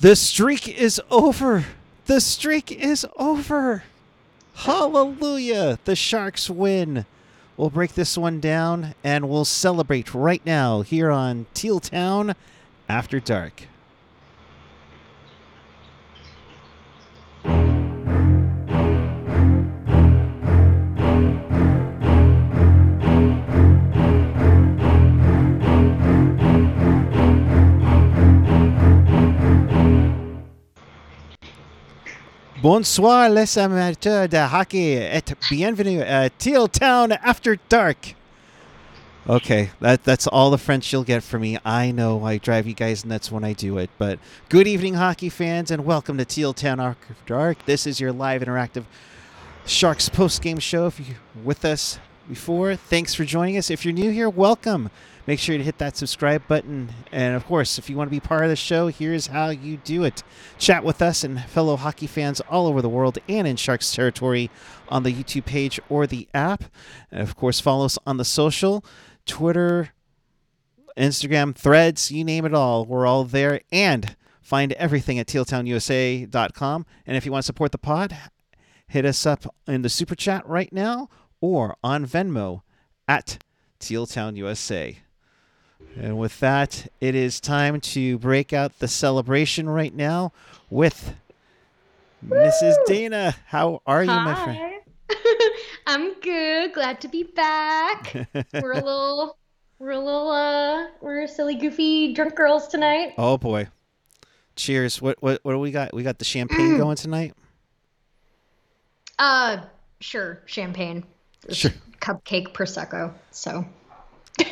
The streak is over. The streak is over. Hallelujah. The Sharks win. We'll break this one down and we'll celebrate right now here on Teal Town After Dark. Bonsoir les amateurs de hockey et bienvenue à Teal Town After Dark. Okay, that that's all the French you'll get from me. I know I drive you guys nuts when I do it, but good evening, hockey fans, and welcome to Teal Town After Dark. This is your live interactive Sharks post game show. If you're with us before, thanks for joining us. If you're new here, welcome. Make sure to hit that subscribe button. And of course, if you want to be part of the show, here's how you do it. Chat with us and fellow hockey fans all over the world and in Sharks territory on the YouTube page or the app. And of course, follow us on the social Twitter, Instagram, threads, you name it all. We're all there. And find everything at tealtownusa.com. And if you want to support the pod, hit us up in the super chat right now or on Venmo at Tealtown USA. And with that, it is time to break out the celebration right now with Mrs. Dana. How are you, my friend? I'm good. Glad to be back. we're a little, we're a little, uh, we're silly, goofy, drunk girls tonight. Oh boy! Cheers. What what what do we got? We got the champagne going tonight. Uh, sure, champagne, Sure. cupcake prosecco. So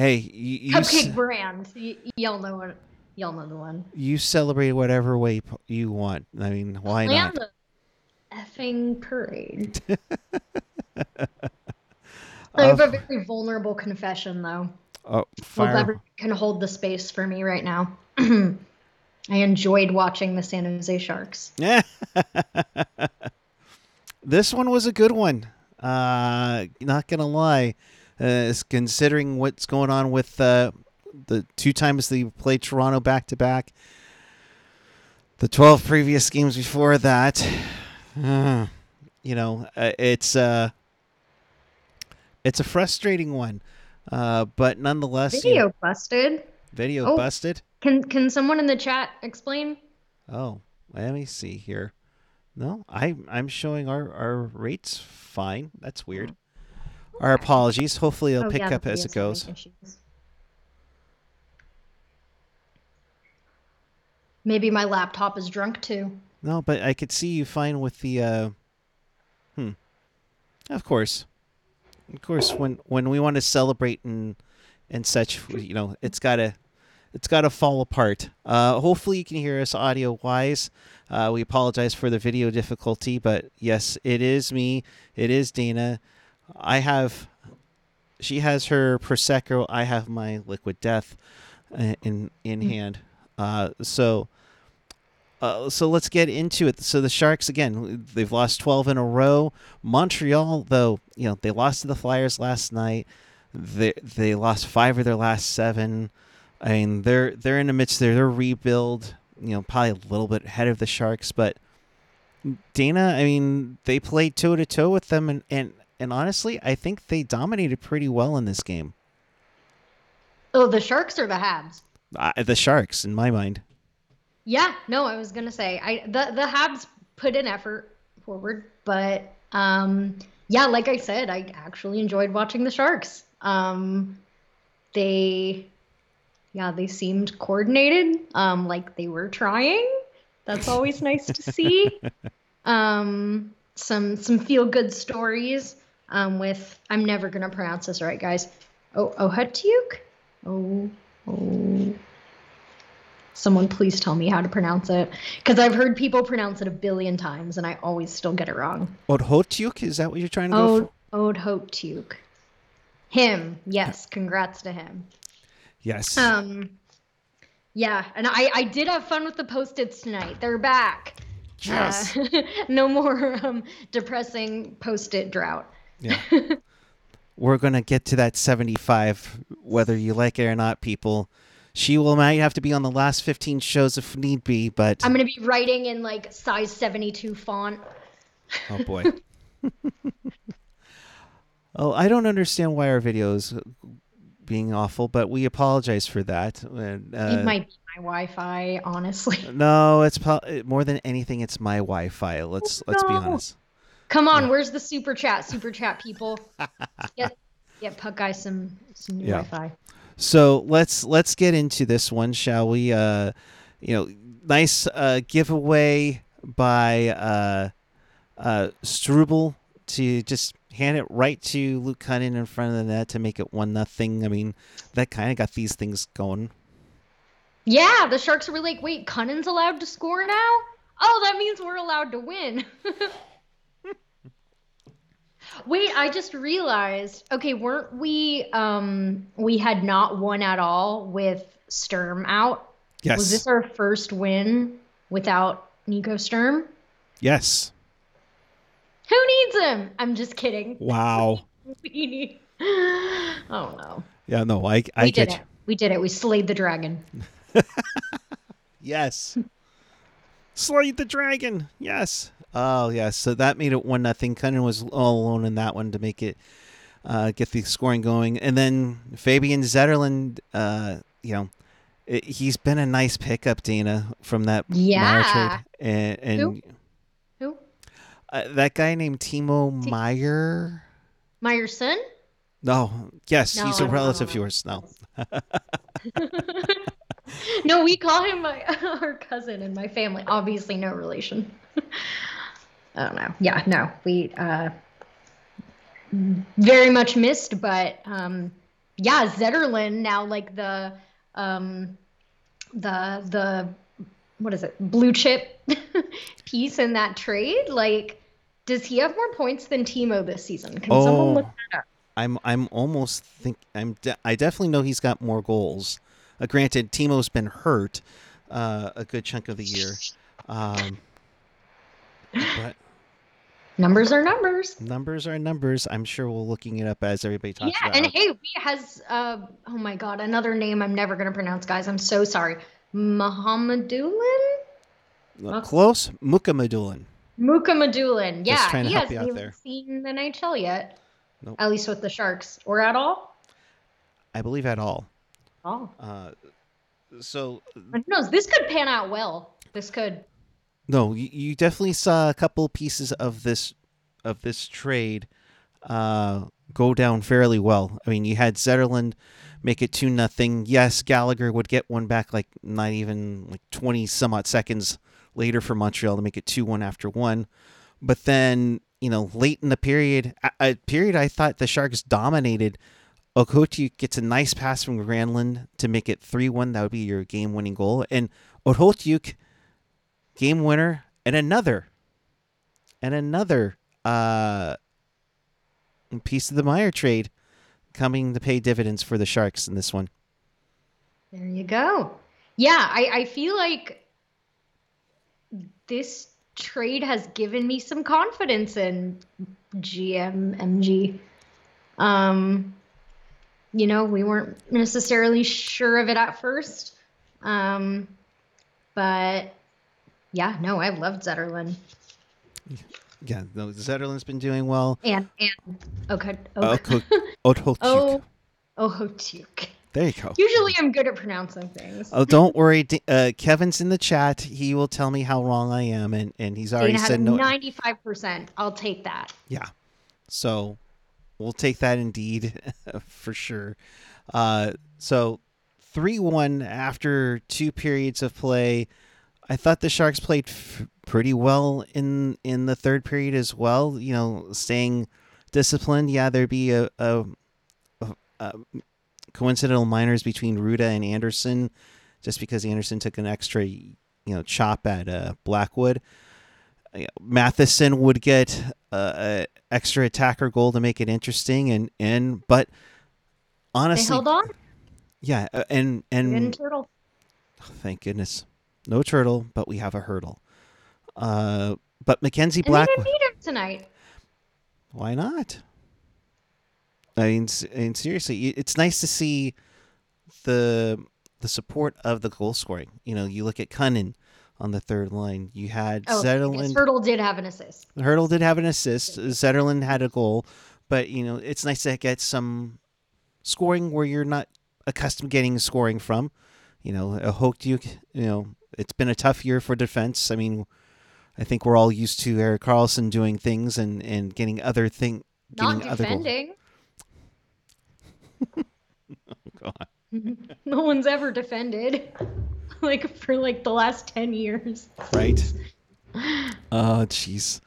Hey, you you, cupcake c- brand. Y- y'all know what? Y'all know the one. you celebrate whatever way you want. I mean, why Plan not? the effing parade. I have a very vulnerable confession, though. Oh, fire. Can hold the space for me right now. I enjoyed watching the San Jose Sharks. Yeah. this one was a good one. Uh, not gonna lie, uh, considering what's going on with uh, the two times they played Toronto back to back, the twelve previous games before that. uh, you know, uh, it's uh, it's a frustrating one, uh, but nonetheless, you Video know, busted. video Oh. busted. Can can someone in the chat explain? Oh, let me see here. No, I I'm showing our our rates fine. That's weird. Our apologies. Hopefully it'll Oh, pick yeah, up as it goes. issues. Maybe my laptop is drunk too. No, but I could see you fine with the uh hmm. Of course. Of course when when we want to celebrate and and such, you know, it's got to it's got to fall apart. Uh, hopefully, you can hear us audio wise. Uh, we apologize for the video difficulty, but yes, it is me. It is Dana. I have, she has her prosecco. I have my liquid death uh, in in hand. Uh, so, uh, so let's get into it. So the Sharks again, they've lost twelve in a row. Montreal, though, you know, they lost to the Flyers last night. They they lost five of their last seven. I mean, they're they're in the midst of their rebuild. You know, probably a little bit ahead of the Sharks, but Dana, I mean, they played toe to toe with them, and, and and honestly, I think they dominated pretty well in this game. Oh, the Sharks or the Habs? Uh, the Sharks, in my mind. Yeah, no, I was gonna say I the the Habs put an effort forward, but um, yeah, like I said, I actually enjoyed watching the Sharks. Um, they, yeah, they seemed coordinated, um, like they were trying. That's always nice to see. Um, some some feel good stories. Um, with I'm never gonna pronounce this right, guys. Oh, Ohatiuk. Oh, oh. Someone please tell me how to pronounce it. Because I've heard people pronounce it a billion times and I always still get it wrong. Odhotiuk, is that what you're trying to go Ode, for? Ode Hotuk. Him. Yes. Congrats to him. Yes. Um, yeah. And I, I did have fun with the post-its tonight. They're back. yes. Uh, no more um, depressing post-it drought. Yeah. We're gonna get to that 75, whether you like it or not, people. She will might have to be on the last 15 shows if need be, but I'm gonna be writing in like size 72 font. oh boy. oh, I don't understand why our videos being awful, but we apologize for that. And, uh, it might be my Wi-Fi, honestly. no, it's po- more than anything. It's my Wi-Fi. Let's let's be honest. Come on, Yeah. where's the super chat? Super chat people. get get Puck Guy some some new Yeah. Wi-Fi. So let's let's get into this one, shall we? Uh, you know, nice uh, giveaway by uh, uh, Struble to just hand it right to Luke Kunin in front of the net to make it one nothing. I mean, that kind of got these things going. Yeah, the Sharks were like, wait, Kunin's allowed to score now? Oh, that means we're allowed to win. wait, I just realized. Okay, weren't we? Um, we had not won at all with Sturm out. Yes. Was this our first win without Nico Sturm? yes. Who needs him? I'm just kidding. Wow. We. Oh no. Yeah. No. I I We get did you. We did it. We slayed the dragon. Yes. slayed the dragon. Yes. Oh, yeah, So that made it one nothing. Kunin was all alone in that one to make it uh, get the scoring going, and then Fabian Zetterlund, Uh, you know, i he's been a nice pickup, Dana, from that Yeah. trade, and, and Who? Who? uh, that guy named Timo Ti- Meier. Meyerson? No, yes, No, he's a don't- I don't relative of yours. No, no, we call him my our cousin in my family. Obviously, no relation. I don't know. Yeah, no, we uh, very much missed, but um, yeah, Zetterlund now like the um, the the what is it blue chip piece in that trade. Like, does he have more points than Timo this season? Can Oh. someone look that up? I'm I'm almost think I'm de- I definitely know he's got more goals. Uh, granted, Timo's been hurt uh, a good chunk of the year, um, but Numbers are numbers. numbers are numbers. I'm sure we're looking it up as everybody talks yeah, about. and hey, we has uh oh my god, another name I'm never gonna pronounce, guys. I'm so sorry. Mohammedulin? Uh, Close, Mukhamadullin. Mukhamadullin. Yeah, trying to he help hasn't you out even there. seen the NHL yet. Nope. At least with the Sharks. Or at all. I believe at all. Oh. Uh, so who knows? This could pan out well. This could. No, you, you definitely saw a couple pieces of this of this trade uh, go down fairly well. I mean, you had Zetterlund make it two nothing. Yes, Gallagher would get one back like not even like twenty some odd seconds later for Montreal to make it two one after one. But then you know late in the period, a, period I thought the Sharks dominated. Okhotiuk gets a nice pass from Granlund to make it 3 1. That would be your game winning goal. And Okhotiuk, game winner, and another, and another uh, piece of the Meier trade coming to pay dividends for the Sharks in this one. There you go. Yeah, I, I feel like this trade has given me some confidence in GMMG. Um, you know, we weren't necessarily sure of it at first. Um, but yeah, no, I loved Zetterlund. Yeah, no, Zetterlund's been doing well. And, and, okay. Okay. Oh, oh. There you go. Usually I'm good at pronouncing things. Oh, don't worry. Uh, Kevin's in the chat. He will tell me how wrong I am, and, and he's already Dana said no. 95%. I'll take that. Yeah. So we'll take that indeed for sure. Uh, so 3 1 after two periods of play. I thought the Sharks played f- pretty well in, in the third period as well. You know, staying disciplined. Yeah, there'd be a, a, a, a coincidental minors between Rutta and Anderson just because Anderson took an extra, you know, chop at uh, Blackwood. Matheson would get uh, a extra attacker goal to make it interesting, and and but honestly, They held on. yeah, uh, and and turtle. thank goodness, no turtle, but we have a hurdle. Uh, but Mackenzie Black. And they didn't need him tonight. why not? I mean, s- I mean, seriously, it's nice to see the the support of the goal scoring. You know, you look at Kunin on the third line. You had Oh, Zetterlund. Hertl did have an assist. Hertl did have an assist. Zetterlund had a goal, but you know it's nice to get some scoring where you're not accustomed getting scoring from. You know, a Hochduke. You know, it's been a tough year for defense. I mean, I think we're all used to Erik Karlsson doing things and and getting other thing. Not getting other defending. God. no one's ever defended. like for like the last 10 years. right? Oh, jeez.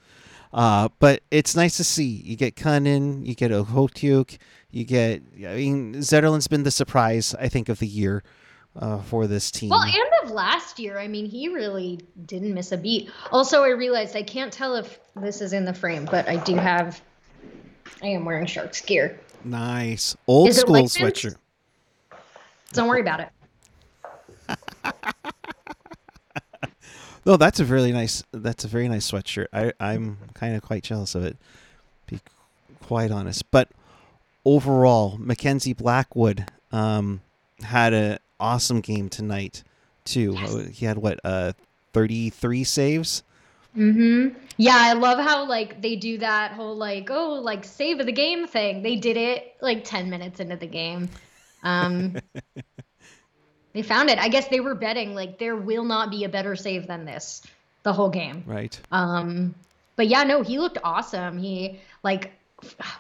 Uh, but it's nice to see. You get Kunin, you get Okhotiuk, you get. I mean, Zetterlund's been the surprise, I think, of the year uh, for this team. Well, end of last year, I mean, he really didn't miss a beat. Also, I realized I can't tell if this is in the frame, but I do have. I am wearing Sharks gear. nice old Is school sweatshirt. Don't worry about it. No, that's a really nice. That's a very nice sweatshirt. I I'm kind of quite jealous of it. Be quite honest, but overall, Mackenzie Blackwood um, had an awesome game tonight too. Yes. He had what uh 33 saves. Mm-hmm. Yeah, I love how like they do that whole like oh like save of the game thing. They did it like ten minutes into the game. Um, they found it. I guess they were betting like there will not be a better save than this the whole game. Right. Um, but yeah, no, he looked awesome. He like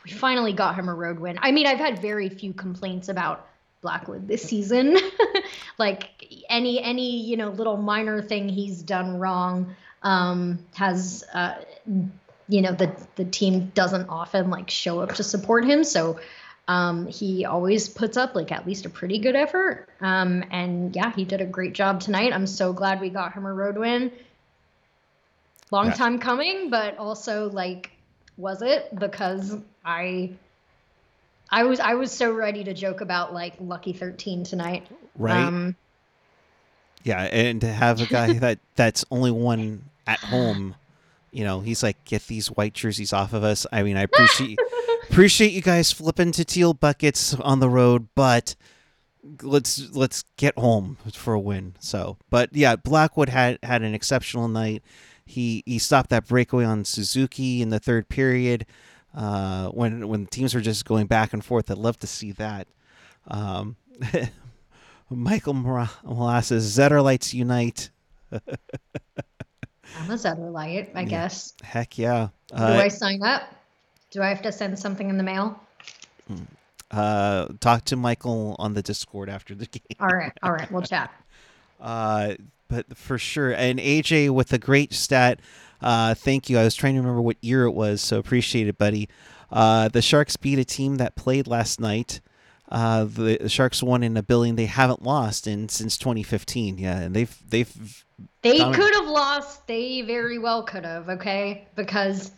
we finally got him a road win. I mean, I've had very few complaints about Blackwood this season. like any any you know little minor thing he's done wrong um, has uh, you know the the team doesn't often like show up to support him. So um, he always puts up like at least a pretty good effort. Um, and yeah, he did a great job tonight. I'm so glad we got him a road win. Long Yeah. time coming, but also like, was it? Because I, I was I was so ready to joke about like Lucky 13 tonight. Right. Um, yeah, and to have a guy that that's only won at home, you know, he's like, get these white jerseys off of us. I mean, I appreciate appreciate you guys flipping to teal buckets on the road, but let's let's get home for a win. So, but yeah, Blackwood had had an exceptional night. He he stopped that breakaway on Suzuki in the third period. Uh, when when teams were just going back and forth, I'd love to see that. Um, Michael Molasses, Zetterlights unite. I'm a Zetterlight, I guess. Heck yeah. Do Uh, I sign up? Do I have to send something in the mail? uh, talk to Michael on the Discord after the game. All right, all right, we'll chat. Uh, but for sure. And AJ with a great stat. Uh, thank you. I was trying to remember what year it was, so appreciate it, buddy. Uh, the Sharks beat a team that played last night. Uh, the, the Sharks won in a building they haven't lost in since 2015. Yeah, and they've they've They Domin- could have lost. They very well could have, okay? Because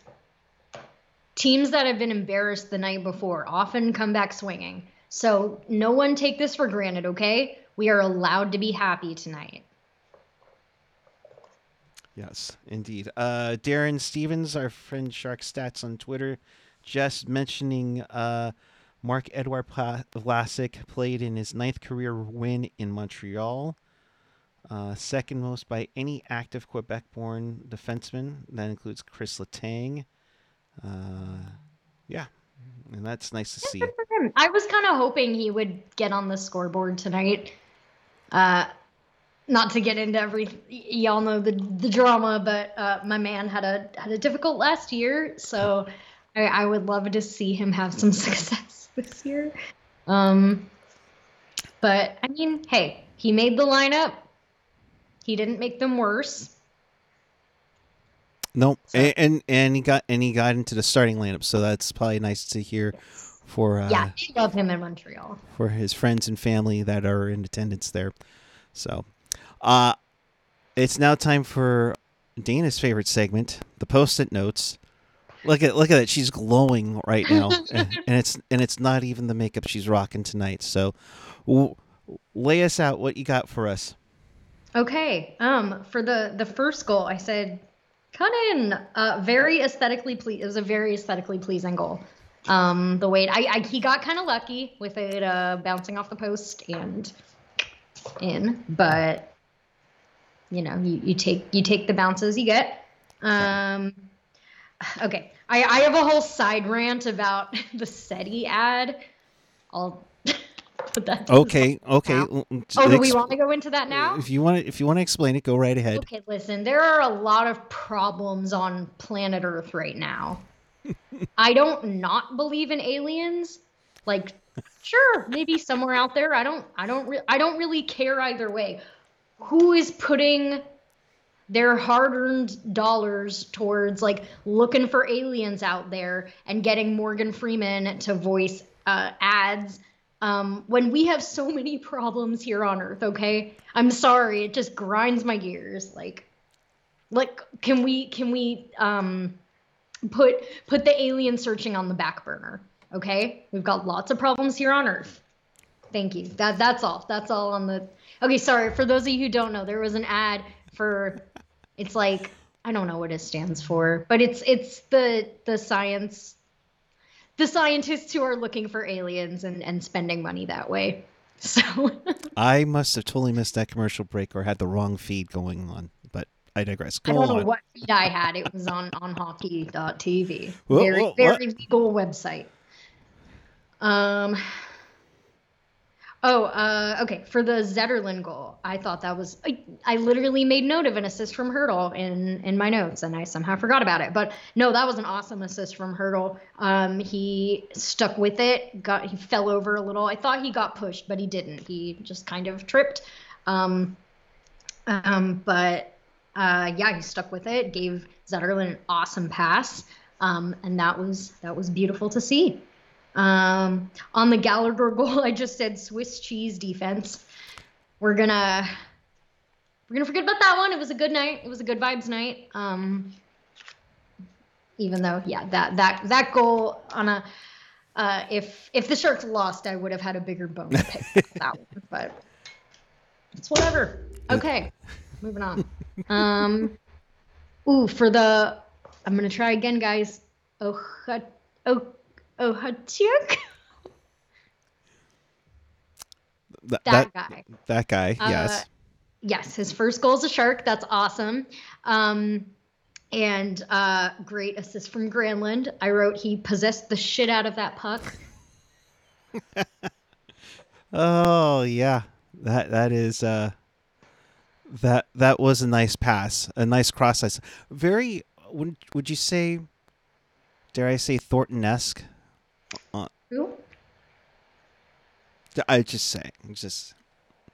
teams that have been embarrassed the night before often come back swinging. So no one take this for granted, okay? We are allowed to be happy tonight. Yes, indeed. Uh, Darren Stevens, our friend Shark Stats on Twitter, just mentioning uh, Mark Edward Vlasic played in his ninth career win in Montreal. Uh, second most by any active Quebec born defenseman. That includes Kris Letang. Uh, yeah, and that's nice to see. I was kind of hoping he would get on the scoreboard tonight. Not to get into every, y'all know the the drama, but uh, my man had a had a difficult last year, so I, I would love to see him have some success this year. Um, but I mean, hey, he made the lineup. He didn't make them worse. Nope, So- and, and and he got and he got into the starting lineup, so that's probably nice to hear for uh, yeah, I love him in Montreal. for his friends and family that are in attendance there. So, uh, it's now time for Dana's favorite segment, the post-it notes. Look at look at it; she's glowing right now, and, and it's and it's not even the makeup she's rocking tonight. So, w- lay us out what you got for us. Okay. Um, for the the first goal, I said, cut in. Uh, very aesthetically ple- It was a very aesthetically pleasing goal. Um, the way I, I he got kind of lucky with it uh, bouncing off the post, and in, but you know, you, you take you take the bounces you get. Um, okay, I, I have a whole side rant about the SETI ad. I'll put that. Okay, okay. now. Oh, do we want to go into that now? If you want to, if you want to explain it, go right ahead. Okay, listen, there are a lot of problems on planet Earth right now. I don't not believe in aliens. Like, sure, maybe somewhere out there. I don't I don't re- I don't really care either way. Who is putting their hard-earned dollars towards like looking for aliens out there and getting Morgan Freeman to voice uh, ads um, when we have so many problems here on Earth. Okay, I'm sorry, it just grinds my gears. Like, like can we can we um, put put the alien searching on the back burner? Okay, we've got lots of problems here on Earth. Thank you. That that's all. That's all on the. Okay, sorry for those of you who don't know. There was an ad for. It's like I don't know what it stands for, but it's it's the the science, the scientists who are looking for aliens and and spending money that way. So I must have totally missed that commercial break or had the wrong feed going on, but I digress. I don't know what feed I had. It was on on hockey.tv. Whoa, very whoa, very what? legal website. Um. Oh, uh, okay. For the Zetterlund goal, I thought that was I, I literally made note of an assist from Hertl in in my notes, and I somehow forgot about it. But no, that was an awesome assist from Hertl. Um, he stuck with it. Got he fell over a little. I thought he got pushed, but he didn't. He just kind of tripped. Um, um, but uh, yeah, he stuck with it. Gave Zetterlund an awesome pass, um, and that was that was beautiful to see. Um, on the Gallagher goal, I just said Swiss cheese defense. We're gonna we're gonna forget about that one. It was a good night. It was a good vibes night. Um, even though, yeah, that that that goal on a uh, if if the Sharks lost, I would have had a bigger bone to pick that one, but it's whatever. Okay, moving on. Um, ooh, for the I'm gonna try again, guys. Oh, oh, oh, Hachuk? Th- That, that guy. that guy. Uh, yes. Yes, his first goal is a shark. That's awesome. Um, and uh, great assist from Granlund. I wrote he possessed the shit out of that puck. Oh yeah. That that is uh that that was a nice pass. A nice cross ice. Very would would you say dare I say Thornton esque? Who? I just say just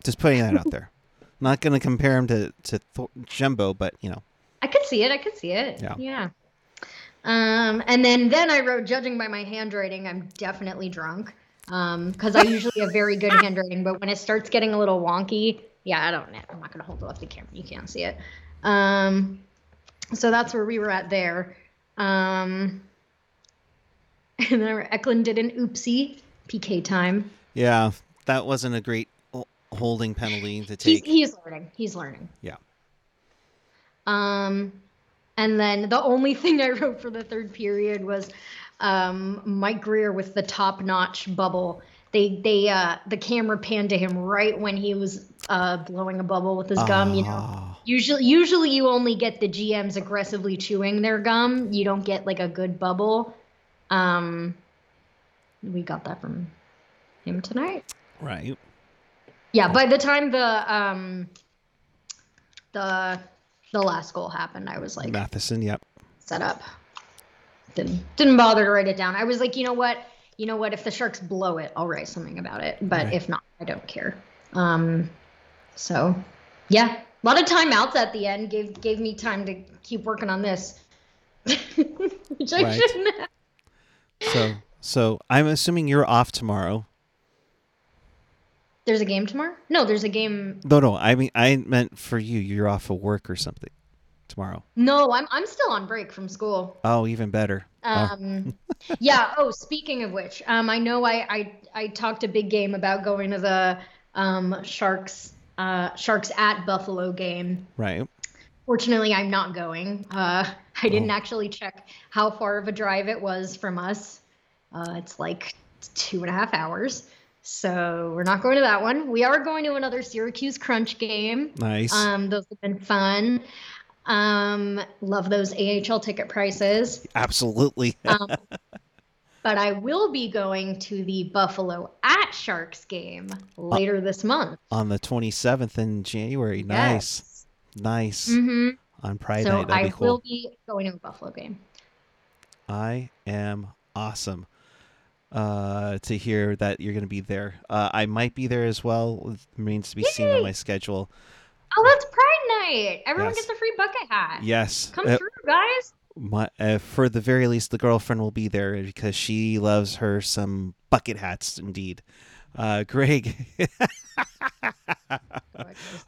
just putting that out there. Not gonna compare him to, to Thor- Jumbo, but you know. I could see it. I could see it. Yeah. Yeah. Um, and then then I wrote, judging by my handwriting, I'm definitely drunk. Um, because I usually have very good handwriting, but when it starts getting a little wonky, yeah, I don't know. I'm not gonna hold it up the camera. You can't see it. Um, so that's where we were at there. Um, and then Eklund did an oopsie PK time. Yeah, that wasn't a great holding penalty to He's, take. he's learning. He's learning. Yeah. Um, and then the only thing I wrote for the third period was um, Mike Grier with the top-notch bubble. They they uh, the camera panned to him right when he was uh, blowing a bubble with his gum. You know, Oh, usually usually you only get the GMs aggressively chewing their gum. You don't get like a good bubble. Um, we got that from him tonight. right. Yeah, by the time the um the the last goal happened, I was like Matheson, yep. set up. Didn't didn't bother to write it down. I was like, you know what? You know what? If the Sharks blow it, I'll write something about it. But Right. if not, I don't care. Um so yeah. A lot of timeouts at the end gave gave me time to keep working on this. Which I Right. shouldn't have. So so I'm assuming you're off tomorrow. There's a game tomorrow? No, there's a game No, no. I mean, I meant for you. You're off of work or something tomorrow. no, I'm I'm still on break from school. Oh, even better. Oh, Um, yeah. Oh, speaking of which, um, I know I, I I talked a big game about going to the um, Sharks uh, Sharks at Buffalo game. right. Fortunately, I'm not going. Uh, I didn't Oh. actually check how far of a drive it was from us. Uh, it's like two and a half hours. So we're not going to that one. We are going to another Syracuse Crunch game. Nice. Um, those have been fun. Um, love those AHL ticket prices. Absolutely. Um, but I will be going to the Buffalo at Sharks game later this month. On the 27th in January. Nice. Nice. hmm On Pride So Night. That'd I be cool. will be going to a Buffalo game. I am awesome uh, to hear that you're going to be there. Uh, I might be there as well. It remains to be seen on my schedule. Oh, that's Pride Night! Everyone Yes. gets a free bucket hat. Yes. Come uh, through, guys. my, uh, for the very least, the girlfriend will be there because she loves her some bucket hats, indeed. Uh, Greg.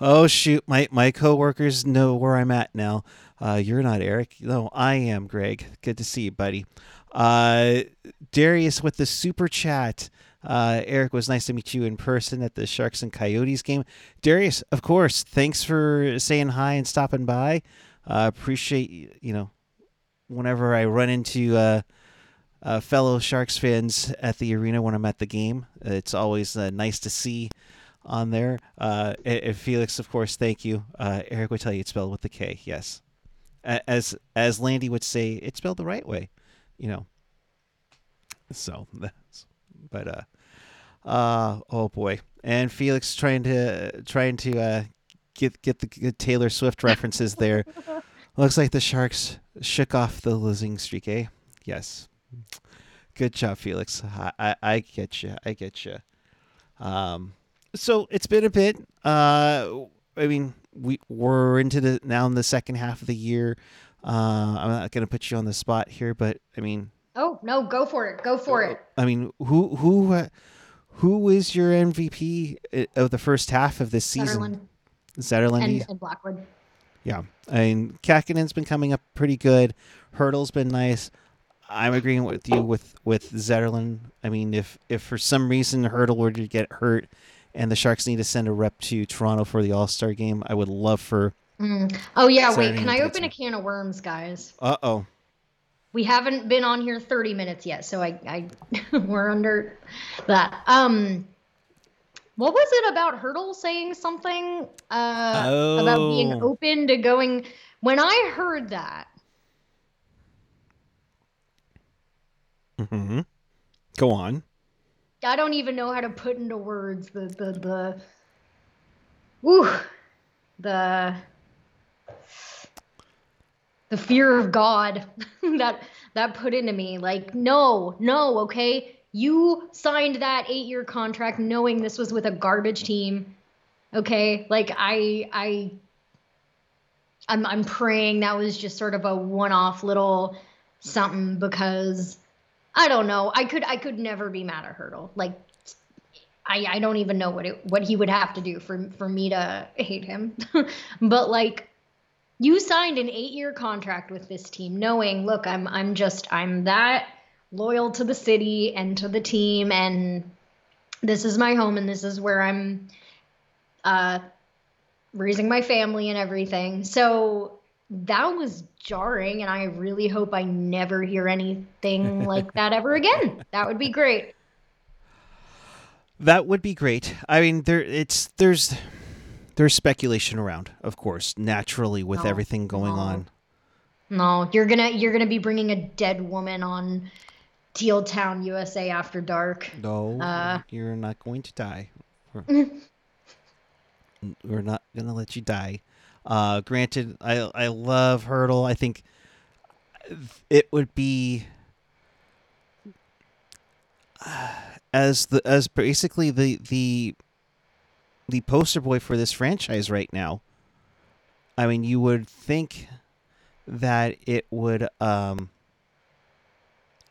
oh shoot, my my coworkers know where I'm at now. Uh, you're not Erik. No, I am Greg. Good to see you, buddy. Uh, Darius with the super chat. Uh, Erik was nice to meet you in person at the Sharks and Coyotes game. Darius, of course, thanks for saying hi and stopping by. Uh, appreciate you know whenever I run into uh, uh, fellow Sharks fans at the arena when I'm at the game. It's always uh, nice to see on there. Uh, and- Felix, of course, thank you. Uh, Erik would tell you it's spelled with the K. Yes, as as Landy would say, it's spelled the right way. You know. So that's, but uh, uh, oh boy, and Felix trying to trying to uh get get the Taylor Swift references there. Looks like the Sharks shook off the losing streak, eh? Yes. Good job, Felix. I, I, I get you. I get you. Um, so it's been a bit. Uh, I mean, we we're into the now in the second half of the year. Uh, I'm not gonna put you on the spot here, but I mean, Oh no, go for it. Go for it. I mean, who who uh, who is your MVP of the first half of this season? Zetterlund. and, and Blackwood. Yeah, I mean, Kahkonen's been coming up pretty good. Hertl's been nice. I'm agreeing with you with with Zetterlund. I mean, if if for some reason Hertl were to get hurt, and the Sharks need to send a rep to Toronto for the All Star game, I would love for. Mm. Oh yeah, Saturday wait. Can I open a can of worms, guys? Uh oh. We haven't been on here 30 minutes yet, so I, I we're under that. Um, what was it about Hertl saying something uh, about being Oh. open to going? When I heard that, hmm Go on. I don't even know how to put into words the the the. Woo, the the fear of God that that put into me. Like, no, no, okay. You signed that eight-year contract knowing this was with a garbage team. Okay, like I I I'm I'm praying that was just sort of a one-off little something because I don't know. I could I could never be mad at Hertl. Like I I don't even know what it what he would have to do for for me to hate him. but like you signed an 8-year contract with this team knowing, look, I'm I'm just I'm that loyal to the city and to the team and this is my home and this is where I'm uh raising my family and everything. So that was jarring and I really hope I never hear anything like that ever again. That would be great. That would be great. I mean, there it's there's there's speculation around, of course, naturally with No, everything going no. on. No, you're gonna you're gonna be bringing a dead woman on Teal Town, USA after dark. No, Uh. you're not going to die. We're, we're not going to let you die. Uh, granted, I I love Hertl. I think it would be as the as basically the the the poster boy for this franchise right now. I mean, you would think that it would um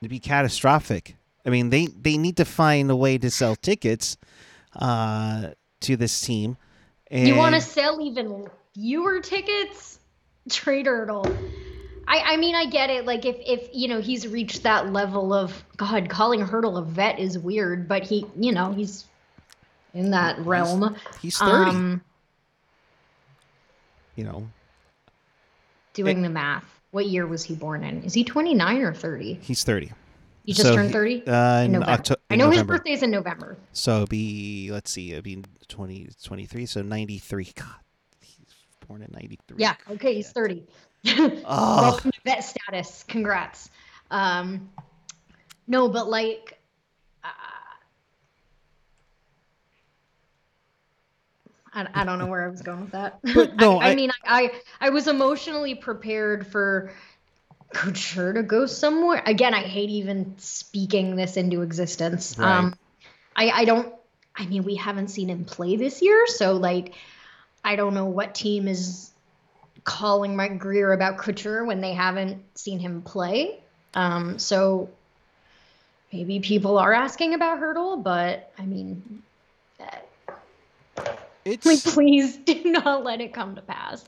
be catastrophic. I mean, they they need to find a way to sell tickets uh, to this team. And You want to sell even fewer tickets? Trade Hertl. I, I mean, I get it. Like, if, if, you know, he's reached that level of, God, calling Hertl a vet is weird, but he, you know, he's in that realm. He's thirty. Um, you know, doing the math. What year was he born in? Is he 29 or 30? he's thirty. You just So turned he- 30? Uh, in November. Octo- I know November. his birthday's in November. So be let's see, it'd be 20, 23, so ninety three. God, he's born in ninety three. Yeah, okay, he's 30. Oh, Welcome to vet status. Congrats. Um, no, but like, uh, I, I don't know where I was going with that. No, I, I I- mean, I, I was emotionally prepared for Couture to go somewhere. Again, I hate even speaking this into existence. Right. Um, I, I don't. I mean, we haven't seen him play this year, so like, I don't know what team is calling Mike Grier about Couture when they haven't seen him play. Um, so maybe people are asking about Hertl, but I mean, it's like, please do not let it come to pass.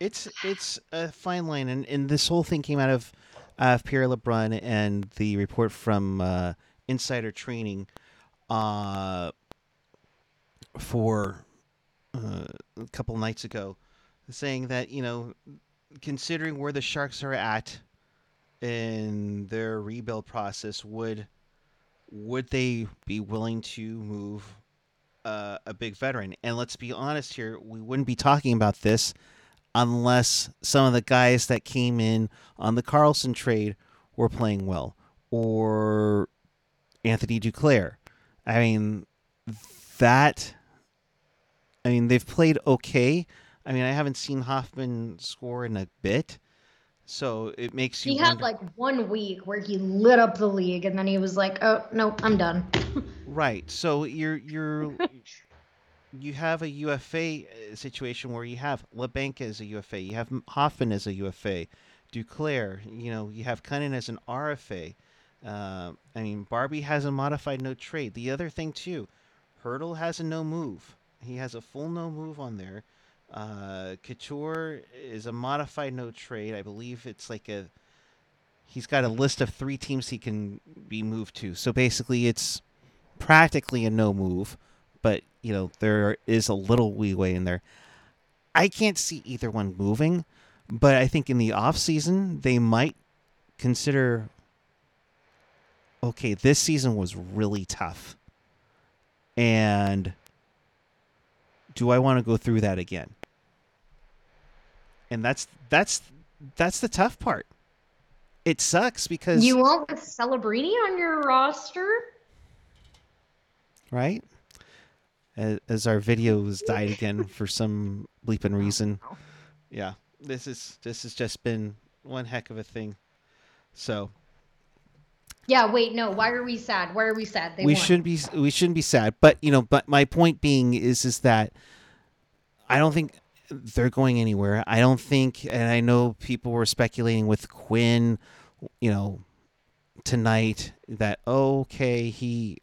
it's it's a fine line, and, and this whole thing came out of uh, Pierre LeBrun and the report from uh, Insider Trading uh, for uh, a couple nights ago, saying that you know, considering where the Sharks are at in their rebuild process, would would they be willing to move uh, a big veteran? And let's be honest here, we wouldn't be talking about this unless some of the guys that came in on the Karlsson trade were playing well, or Anthony Duclair. I mean, that. I mean, they've played okay. I mean, I haven't seen Hoffman score in a bit, so it makes you. He had wonder- like one week where he lit up the league, and then he was like, "Oh no, I'm done." Right. So you're you're you have a UFA uh, situation where you have Labanc as a UFA, you have Hoffman as a UFA, Duclair, you know, you have Kunin as an RFA. Uh, I mean, Barbie has a modified no trade. The other thing too, Hertl has a no move. He has a full no move on there. Uh, Couture is a modified no trade. I believe it's like a. He's got a list of three teams he can be moved to. So basically, it's practically a no move, but you know there is a little leeway in there. I can't see either one moving, but I think in the off season they might consider. Okay, this season was really tough, and do I want to go through that again? And that's that's that's the tough part. It sucks because You won't with Celebrini on your roster? right? As, as our videos died again for some bleeping reason. Yeah, this is this has just been one heck of a thing. So Yeah. Wait. No. Why are we sad? Why are we sad? They we won. shouldn't be we shouldn't be sad, but you know, but my point being is is that I don't think they're going anywhere. I don't think, and I know people were speculating with Quinn, you know, tonight that okay he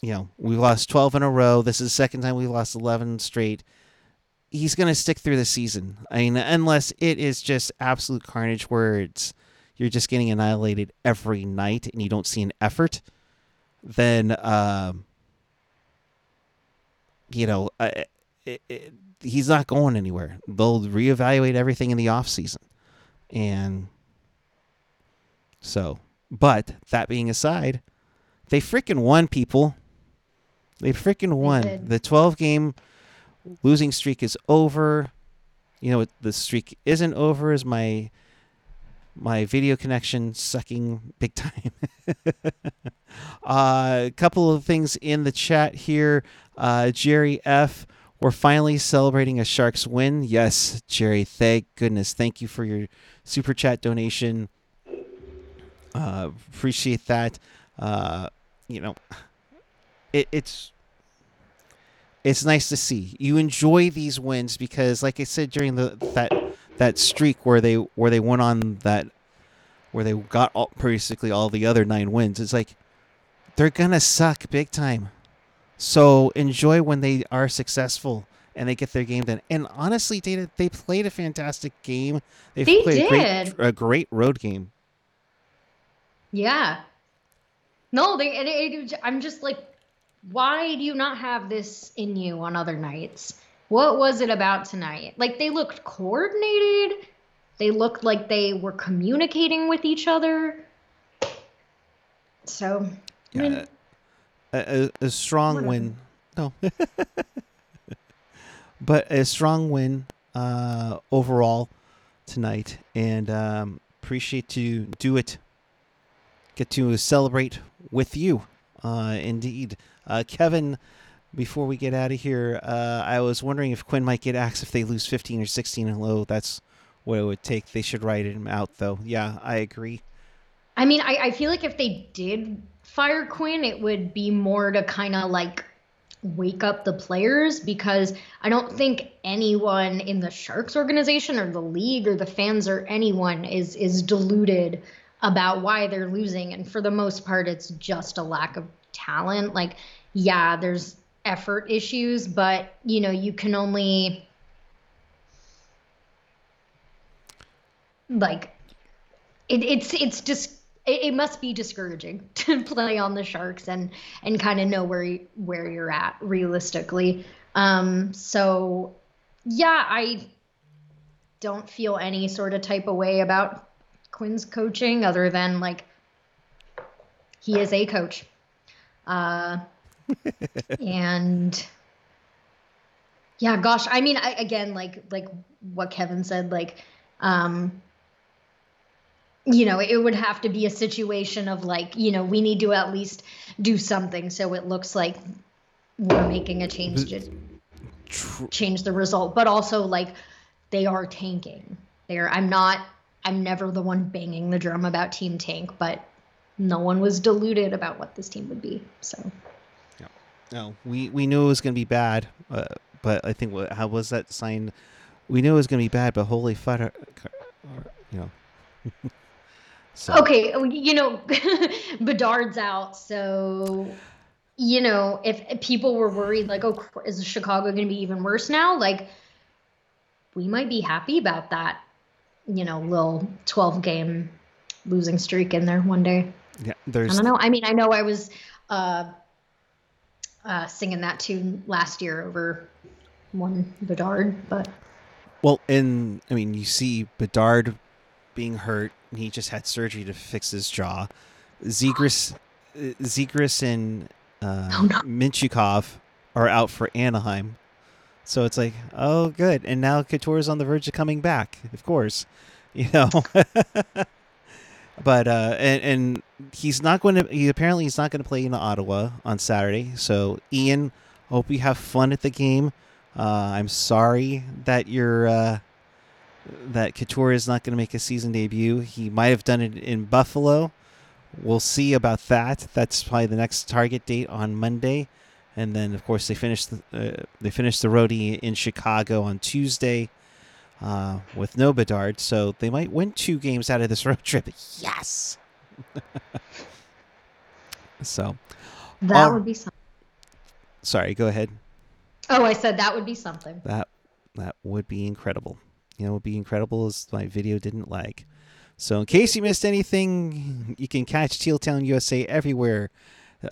you know we lost 12 in a row this is the second time we've lost 11 straight he's going to stick through the season i mean unless it is just absolute carnage where it's you're just getting annihilated every night and you don't see an effort then um you know uh, it, it, he's not going anywhere they'll reevaluate everything in the off season and so, but that being aside, they freaking won, people. They freaking won. The 12 game losing streak is over. You know? The streak isn't over. Is my my video connection sucking big time? uh, a couple of things in the chat here. Uh, Jerry F. We're finally celebrating a Sharks win. Yes, Jerry. Thank goodness. Thank you for your super chat donation. Uh, appreciate that. Uh, you know, it, it's it's nice to see you enjoy these wins because, like I said during the that that streak where they where they went on that where they got all, basically all the other nine wins. It's like they're gonna suck big time. So enjoy when they are successful and they get their game done. And honestly, Dana, they played a fantastic game. They've They played a great a great road game. Yeah. No, they. It, it- I'm just like, why do you not have this in you on other nights? What was it about tonight? Like they looked coordinated. They looked like they were communicating with each other. So yeah, I mean, a, a, a, strong whatever. win. No, but a strong win uh, overall tonight, and um, appreciate to do it. Get to celebrate with you, uh, indeed, uh, Kevin. Before we get out of here, uh, I was wondering if Quinn might get axed if they lose 15 or 16 and low. That's what it would take. They should write him out, though. Yeah, I agree. I mean, I, I feel like if they did fire Quinn, it would be more to kind of like wake up the players because I don't think anyone in the Sharks organization or the league or the fans or anyone is is deluded about why they're losing and for the most part it's just a lack of talent like yeah there's effort issues but you know you can only like it, it's it's just it, must be discouraging to play on the Sharks and and kind of know where where you're at realistically. Um, so yeah, I don't feel any sort of type of way about Quinn's coaching other than like he is a coach. Uh, and yeah, gosh, I mean, I, again, like like what Kevin said, like um, you know, it would have to be a situation of like, you know, we need to at least do something so it looks like we're making a change to change the result. But also like they are tanking. They're I'm not I'm never the one banging the drum about team tank, but no one was deluded about what this team would be. So. No, we we knew it was going to be bad, uh, but I think what how was that sign? We knew it was going to be bad, but holy fuck, you know. So. Okay, oh, you know, Bedard's out, so you know, if people were worried, like, oh, is Chicago going to be even worse now? Like, we might be happy about that, you know, little 12 game losing streak in there one day. Yeah, there's. I don't know. I mean, I know I was uh, uh, singing that tune last year over one Bedard, but. Well, and I mean, you see Bedard being hurt and he just had surgery to fix his jaw. Zegras, Zegras and uh, oh, no. Are out for Anaheim. So it's like, oh, good. And now Couture is on the verge of coming back, of course. You know. but uh, and, and he's not going to. He apparently he's not going to play in Ottawa on Saturday. So Ian, hope you have fun at the game. Uh, I'm sorry that you're uh, that Couture is not going to make a season debut. He might have done it in Buffalo. We'll see about that. That's probably the next target date on Monday, and then of course they finished the, uh, they finished the roadie in Chicago on Tuesday uh, with no Bedard, so they might win two games out of this road trip. Yes. so that would be something. Sorry, go ahead. Oh, I said that would be something. That that would be incredible you know, would be incredible is my video didn't lag. So in case you missed anything, you can catch Teal Town USA everywhere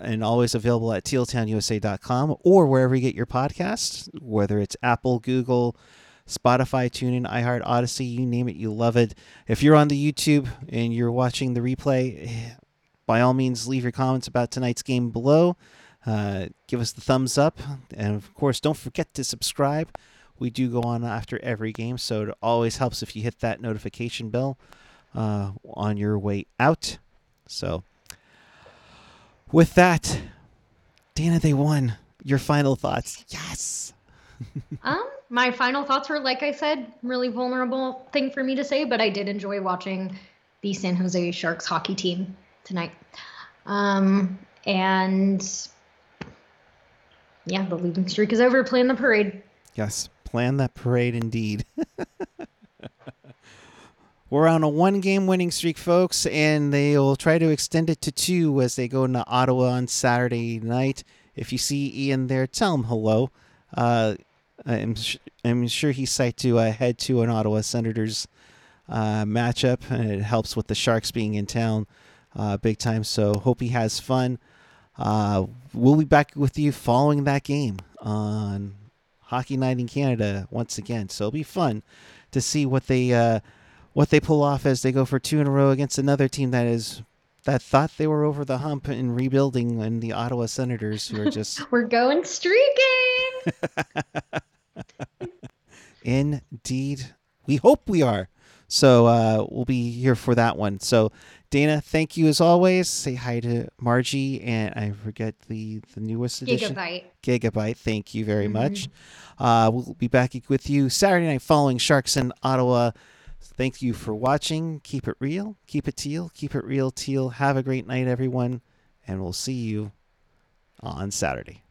and always available at tealtownusa.com or wherever you get your podcasts, whether it's Apple, Google, Spotify, TuneIn, iHeart, Odyssey, you name it, you love it. If you're on the YouTube and you're watching the replay, by all means, leave your comments about tonight's game below. Uh, give us the thumbs up. And of course, don't forget to subscribe we do go on after every game, so it always helps if you hit that notification bell uh, on your way out. So, with that, Dana, they won. Your final thoughts? Yes. um, my final thoughts were, like I said, really vulnerable thing for me to say, but I did enjoy watching the San Jose Sharks hockey team tonight. Um, and yeah, the losing streak is over. Plan the parade. Yes plan that parade indeed. We're on a one game winning streak, folks, and they will try to extend it to two as they go into Ottawa on Saturday night. If you see Ian there, tell him hello. Uh, I'm, sh- I'm sure he's psyched to uh, head to an Ottawa Senators uh, matchup, and it helps with the Sharks being in town uh, big time. So, hope he has fun. Uh, we'll be back with you following that game on Hockey Night in Canada once again. So it'll be fun to see what they uh, what they pull off as they go for two in a row against another team that is that thought they were over the hump in rebuilding and the Ottawa Senators who are just We're going streaking. indeed we hope we are. So uh, we'll be here for that one. So Dana, thank you as always. Say hi to Margie and I forget the the newest edition. Gigabyte. Gigabyte. Thank you very Mhm. much. Uh, we'll be back with you Saturday night following Sharks in Ottawa. Thank you for watching. Keep it real. Keep it teal. Keep it real teal. Have a great night, everyone. And we'll see you on Saturday.